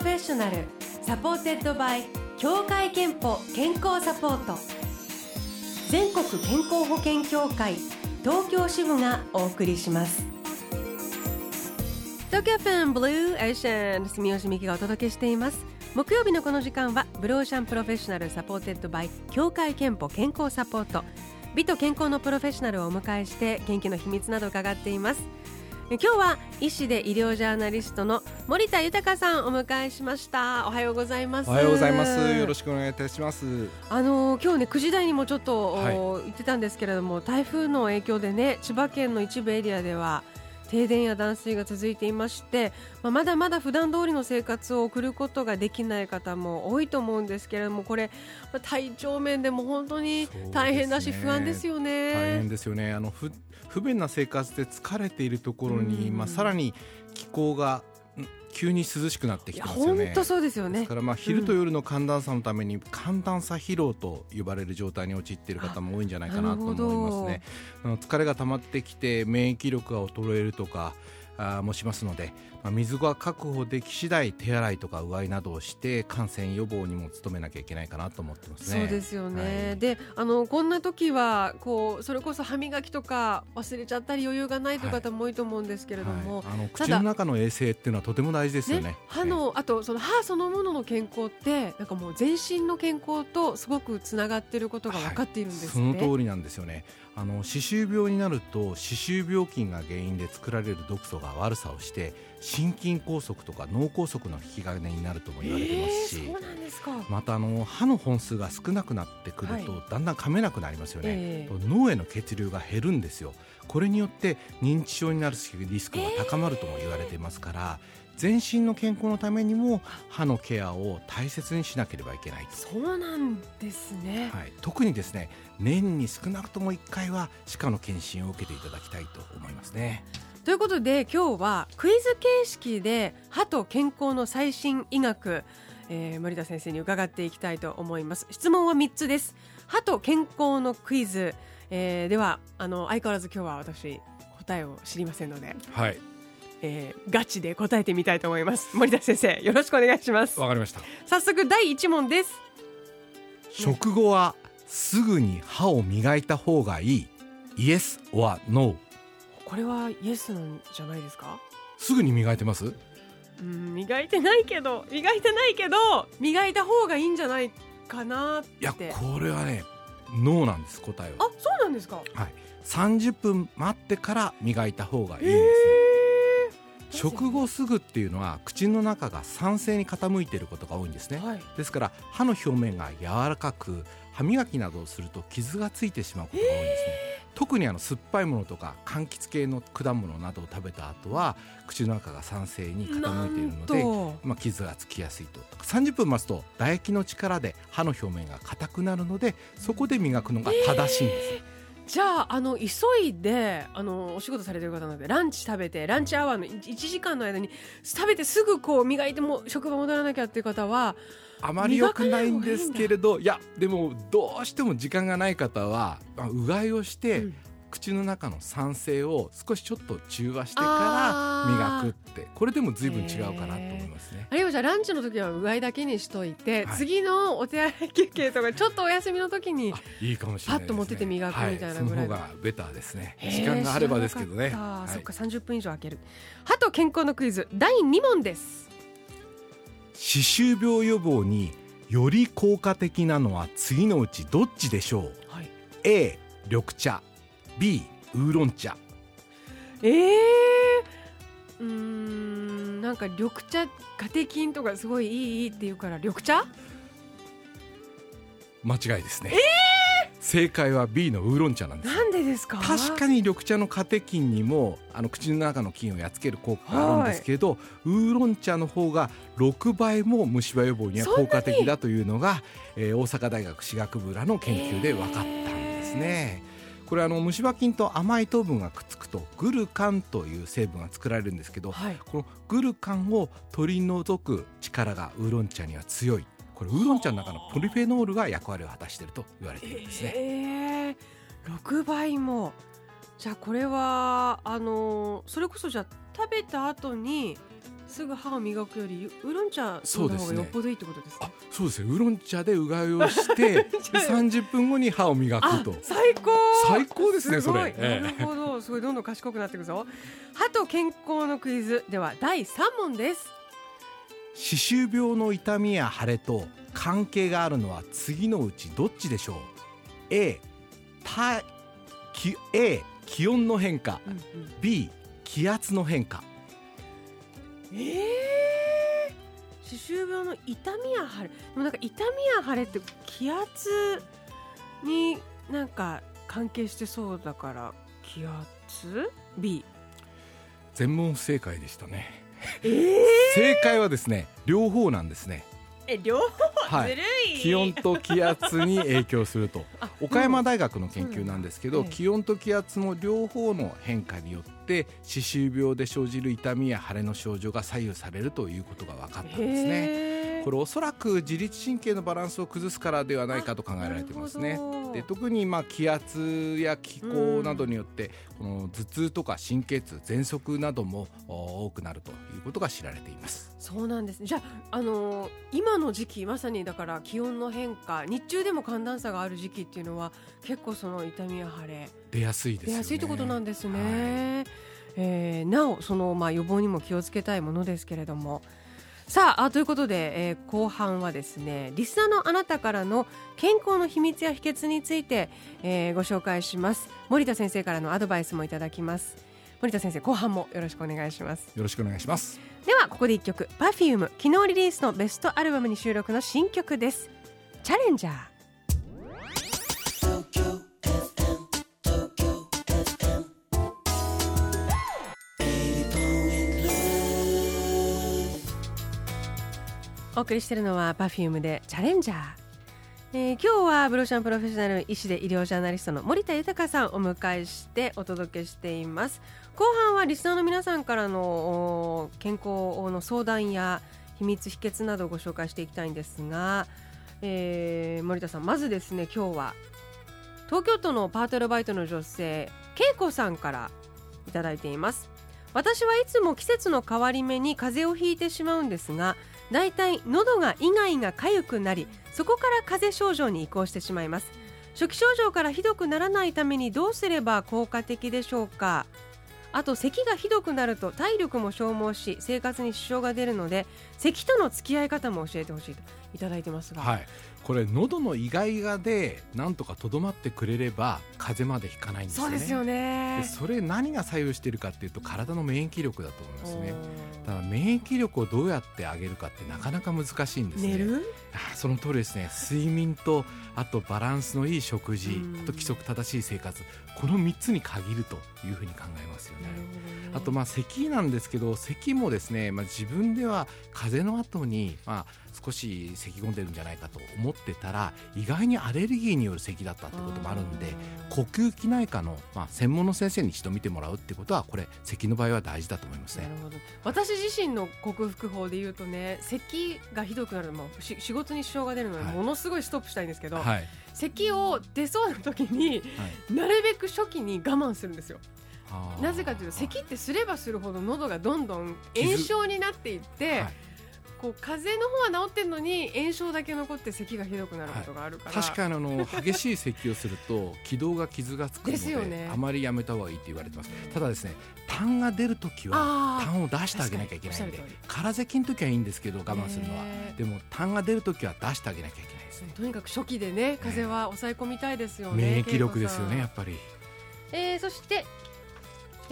Professional supported by 協会けんぽ健康サポート。全国健康保険協会東京支部がお送りします。東京 FM Blue Ocean 住吉美紀がお届けしています。木曜日のこの時間は Blue Ocean Professional supported by 協会けんぽ健康サポート。美と健康のプロフェッショナルをお迎えして元気の秘密など伺っています。今日は医師で医療ジャーナリストの森田豊さんお迎えしました。おはようございます。おはようございます。よろしくお願いいたします。あの今日ね9時台にもちょっと、はい、言ってたんですけれども台風の影響でね千葉県の一部エリアでは停電や断水が続いていまして、まあ、まだまだ普段通りの生活を送ることができない方も多いと思うんですけれどもこれ、まあ、体調面でも本当に大変だし、不安ですよね。大変ですよね。あのふ不便な生活で疲れているところに、まあ、さらに気候が急に涼しくなってきてますよね。本当そうですよね。からまあ昼と夜の寒暖差のために寒暖差疲労と呼ばれる状態に陥っている方も多いんじゃないかなと思いますね。疲れが溜まってきて免疫力が衰えるとか。あもしますので、まあ、水が確保でき次第手洗いとかうがいなどをして感染予防にも努めなきゃいけないかなと思ってますね。そうですよね、はい、であのこんな時はこうそれこそ歯磨きとか忘れちゃったり余裕がないとい。う方も多いと思うんですけれども、はい。はい、あの口の中の衛生っていうのはとても大事ですよね。ね歯のあとその歯そのものの健康ってなんかもう全身の健康とすごくつながっていることが分かっているんです、ね、その通りなんですよね。あの歯周病になると歯周病菌が原因で作られる毒素が悪さをして心筋梗塞とか脳梗塞の引き金になるとも言われてますし、えー、またあの歯の本数が少なくなってくると、はい、だんだん噛めなくなりますよね、えー、脳への血流が減るんですよこれによって認知症になるリスクが高まるとも言われていますから、えー全身の健康のためにも歯のケアを大切にしなければいけないそうなんですね、はい、特にですね年に少なくとも1回は歯科の検診を受けていただきたいと思いますね。ということで今日はクイズ形式で歯と健康の最新医学、えー、森田先生に伺っていきたいと思います。質問は3つです。歯と健康のクイズ、えー、ではあの相変わらず今日は私答えを知りませんので、はい、えー、ガチで答えてみたいと思います。森田先生よろしくお願いします。わかりました。早速第一問です。食後はすぐに歯を磨いた方がいい。イエス or no これはイエスなんじゃないですか？すぐに磨いてます？うん磨いてないけど磨いてないけど磨いた方がいいんじゃないかなって。いやこれはねノーなんです答えは。あそうなんですか？はい。30分待ってから磨いた方がいいんです、ね食後すぐっていうのは口の中が酸性に傾いていることが多いんですね、はい、ですから歯の表面が柔らかく歯磨きなどをすると傷がついてしまうことが多いんですね特にあの酸っぱいものとか柑橘系の果物などを食べた後は口の中が酸性に傾いているのでまあ、傷がつきやすいと。30分待つと唾液の力で歯の表面が硬くなるのでそこで磨くのが正しいんです、えーじゃああの急いであのお仕事されてる方なのでランチ食べてランチアワーの1時間の間に食べてすぐこう磨いても職場戻らなきゃっていう方はあまり良くないんですけれどいやでもどうしても時間がない方はうがいをして、うん口の中の酸性を少しちょっと中和してから磨くってこれでも随分違うかなと思いますね。あるいはじゃあランチの時はうがいだけにしといて、はい、次のお手洗い休憩とかちょっとお休みの時にいいかもしれない、ね、パッと持ってて磨くみたいなぐらい、はい、その方がベターですね。時間があればですけどね、はい、そっか30分以上空ける。歯と健康のクイズ。第2問です。歯周病予防により効果的なのは次のうちどっちでしょう、はい、A 緑茶 B ウーロン茶。ええー、うんなんか緑茶カテキンとかすごいいいって言うから緑茶？間違いですね、えー、正解は B のウーロン茶なんです。なんでですか？確かに緑茶のカテキンにもあの口の中の菌をやっつける効果があるんですけど、ウーロン茶の方が6倍も虫歯予防には効果的だというのが、えー、大阪大学歯学部らの研究で分かったんですね。えーこれあの虫歯菌と甘い糖分がくっつくとグルカンという成分が作られるんですけど、はい、このグルカンを取り除く力がウーロン茶には強い。これウーロン茶の中のポリフェノールが役割を果たしていると言われているんですね。えー、6倍も。じゃあこれはあのそれこそじゃあ食べた後にすぐ歯を磨くよりウーロン茶の方がよっぽどいいってことですねそうですね。ウーロン茶でうがいをして三十分後に歯を磨くと。最高！最高ですねそれ、なるほど。すごいどんどん賢くなっていくぞ。歯と健康のクイズ。では第三問です。歯周病の痛みや腫れと関係があるのは次のうちどっちでしょう？A たき A 気温の変化、うんうん、B 気圧の変化ええー、歯周病の痛みや腫れ。でもなんか痛みや腫れって気圧になんか関係してそうだから気圧？B 全問不正解でしたね、えー、正解はですね両方なんですねえ両方、はい、気温と気圧に影響すると。岡山大学の研究なんですけど、うん、気温と気圧の両方の変化によって歯周病で生じる痛みや腫れの症状が左右されるということが分かったんですね。これおそらく自律神経のバランスを崩すからではないかと考えられてますね。で特にまあ気圧や気候などによって、この頭痛とか神経痛喘息なども多くなるということが知られています。そうなんです。じゃあ、あのー、今の時期まさにだから気温の変化日中でも寒暖差がある時期っていうのは結構その痛みや腫れ出やすいです、ね、出やすいってことなんですね、はい、えー、なおそのまあ予防にも気をつけたいものですけれどもさあということで、えー、後半はですねリスナーのあなたからの健康の秘密や秘訣について、えー、ご紹介します。森田先生からのアドバイスもいただきます。森田先生後半もよろしくお願いします。よろしくお願いします。ではここで一曲。Perfume 昨日リリースのベストアルバムに収録の新曲です。チャレンジャーお送りしているのは Perfume でチャレンジャー、えー、今日はブローシャンプロフェッショナル医師で医療ジャーナリストの森田豊さんをお迎えしてお届けしています。後半はリスナーの皆さんからの健康の相談や秘密秘訣などをご紹介していきたいんですが、えー、森田さんまずですね今日は東京都のパートアルバイトの女性恵子さんからいただいています。私はいつも季節の変わり目に風邪をひいてしまうんですがだいたい喉がイガイガ痒くなりそこから風邪症状に移行してしまいます。初期症状からひどくならないためにどうすれば効果的でしょうか。あと咳がひどくなると体力も消耗し生活に支障が出るので咳との付き合い方も教えてほしいと。いただいてますが、はい、これ喉のイガイガでなんとかとどまってくれれば風邪までひかないんですね。そうですよね。それ何が作用しているかっていうと体の免疫力だと思いますね。だから免疫力をどうやって上げるかってなかなか難しいんですね。寝る？その通りですね。睡眠とあとバランスのいい食事あと規則正しい生活この3つに限るというふうに考えますよね。あとまあ咳なんですけど咳もですね、まあ、自分では風邪の後にまあ少し咳込んでるんじゃないかと思ってたら意外にアレルギーによる咳だったってこともあるんで呼吸器内科の、まあ、専門の先生に一度見てもらうってことはこれ咳の場合は大事だと思いますね。私自身の克服法で言うとね咳がひどくなるのも仕事に支障が出るので、ものすごいストップしたいんですけど、はい、咳を出そうな時に、はい、なるべく初期に我慢するんですよ。なぜかというと咳ってすればするほど喉がどんどん炎症になっていって、こう風邪の方は治ってるのに炎症だけ残って咳がひどくなることがあるから、はい、確かにあの 激しい咳をすると気道が傷がつくのでね、あまりやめた方がいいって言われてます。ただですね痰が出るときは痰を出してあげなきゃいけないんで空咳の時はいいんですけど我慢するのは。でも痰が出るときは出してあげなきゃいけないです。ねとにかく初期でね風邪は抑え込みたいですよね免疫力ですよねやっぱり。えー、そして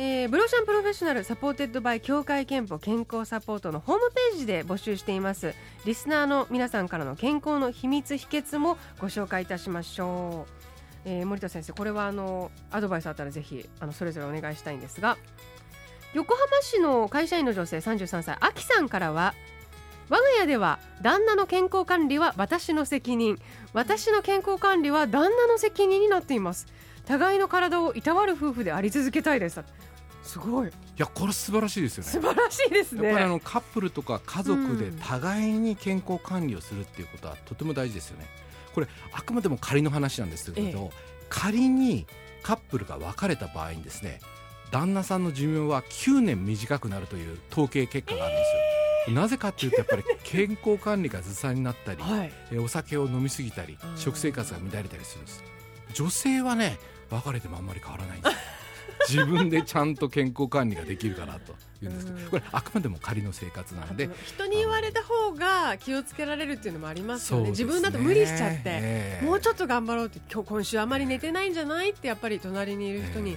えー、 Blue Ocean Professional supported by 協会けんぽ健康サポートのホームページで募集しています。リスナーの皆さんからの健康の秘密秘訣もご紹介いたしましょう、えー、森田先生これはあのアドバイスあったらぜひあのそれぞれお願いしたいんですが。横浜市の会社員の女性33歳あきさんからは我が家では旦那の健康管理は私の責任。私の健康管理は旦那の責任になっています。互いの体をいたわる夫婦であり続けたいです。すごい。いやこれ素晴らしいですよね。素晴らしいですね。やっぱりあのカップルとか家族で互いに健康管理をするっていうことはとても大事ですよね。これあくまでも仮の話なんですけど、ええ、仮にカップルが別れた場合にですね旦那さんの寿命は9年短くなるという統計結果があるんですよ、なぜかっていうとやっぱり健康管理がずさになったり、はい、お酒を飲み過ぎたり食生活が乱れたりするんです。女性はね別れてもあんまり変わらないんです自分でちゃんと健康管理ができるかなというんですけどこれあくまでも仮の生活なんで。人に言われた方が気をつけられるっていうのもありますよね、ね、自分だと無理しちゃって、えー、もうちょっと頑張ろうって今日今週あまり寝てないんじゃないってやっぱり隣にいる人に、え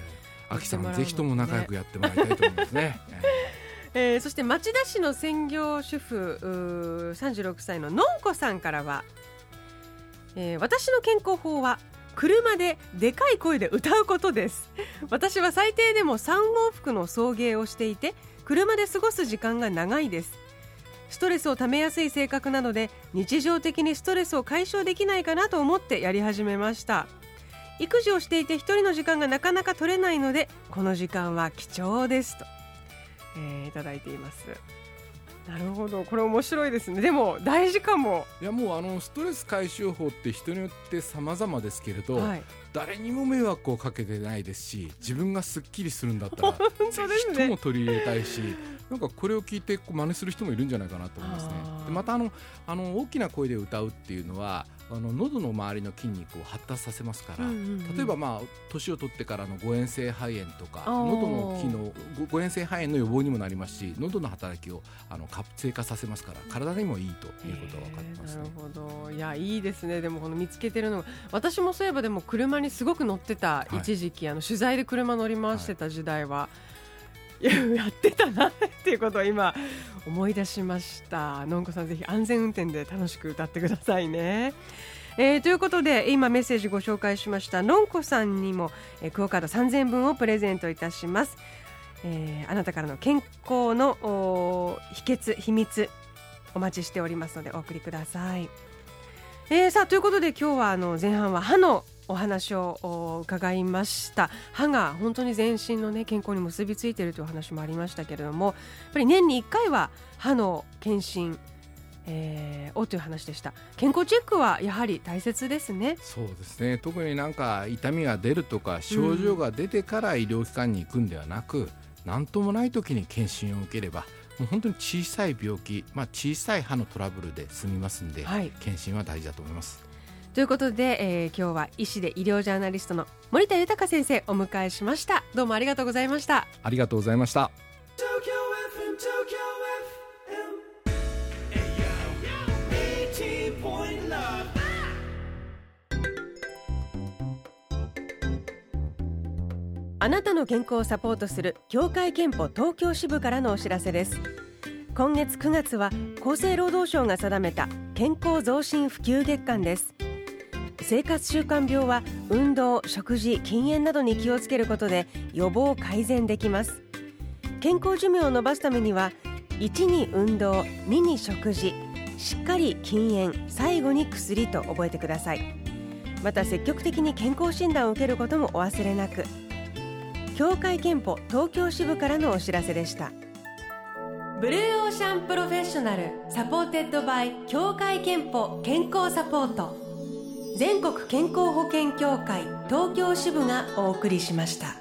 ー、秋さんぜひとも仲良くやってもらいたいと思いますね。えー、そして町田市の専業主婦36歳ののんこさんからは、えー、私の健康法は車ででかい声で歌うことです。私は最低でも3往復の送迎をしていて車で過ごす時間が長いです。ストレスをためやすい性格なので日常的にストレスを解消できないかなと思ってやり始めました。育児をしていて1人の時間がなかなか取れないのでこの時間は貴重ですと、えー、いただいています。なるほど。これ面白いですね。でも大事かも。いやもうあのストレス解消法って人によって様々ですけれど、はい、誰にも迷惑をかけてないですし自分がすっきりするんだったら 本当です、ね、人も取り入れたいしなんかこれを聞いて真似する人もいるんじゃないかなと思いますね。でまたあのあの大きな声で歌うっていうのはあの喉の周りの筋肉を発達させますから、うんうんうん、例えばまあ年を取ってからの誤嚥性肺炎とか喉の機能誤嚥性肺炎の予防にもなりますし喉の働きをあの活性化させますから体にもいいということが分かってます、ね、なるほど。いやいいですね。でもこの見つけてるの私もそういえばでも車にすごく乗ってた一時期、はい、あの取材で車乗り回してた時代は、はいや やってたなっていうことを今思い出しました。のんこさんぜひ安全運転で楽しく歌ってくださいね。えー、ということで今メッセージご紹介しました。のんこさんにも、えー、クオカード3000分をプレゼントいたします、えー、あなたからの健康の秘訣秘密お待ちしておりますのでお送りください、えー、さあということで今日はあの前半は歯のお話を伺いました。歯が本当に全身の、ね、健康に結びついているという話もありましたけれどもやっぱり年に1回は歯の検診えー、をという話でした。健康チェックはやはり大切ですね。そうですね。特になんか痛みが出るとか症状が出てから医療機関に行くんではなく、何、うん、ともない時に検診を受ければもう本当に小さい病気、まあ、小さい歯のトラブルで済みますんで、はい、検診は大事だと思います。ということで、えー、今日は医師で医療ジャーナリストの森田豊先生お迎えしました。どうもありがとうございました。ありがとうございました。あなたの健康をサポートする協会憲法東京支部からのお知らせです。今月9月は厚生労働省が定めた健康増進普及月間です生活習慣病は運動食事禁煙などに気をつけることで予防改善できます。健康寿命を延ばすためには1に運動2に食事しっかり禁煙最後に薬と覚えてください。また積極的に健康診断を受けることもお忘れなく。協会けんぽ東京支部からのお知らせでした。 Blue Ocean Professional supported by 協会けんぽ健康サポート。全国健康保険協会東京支部がお送りしました。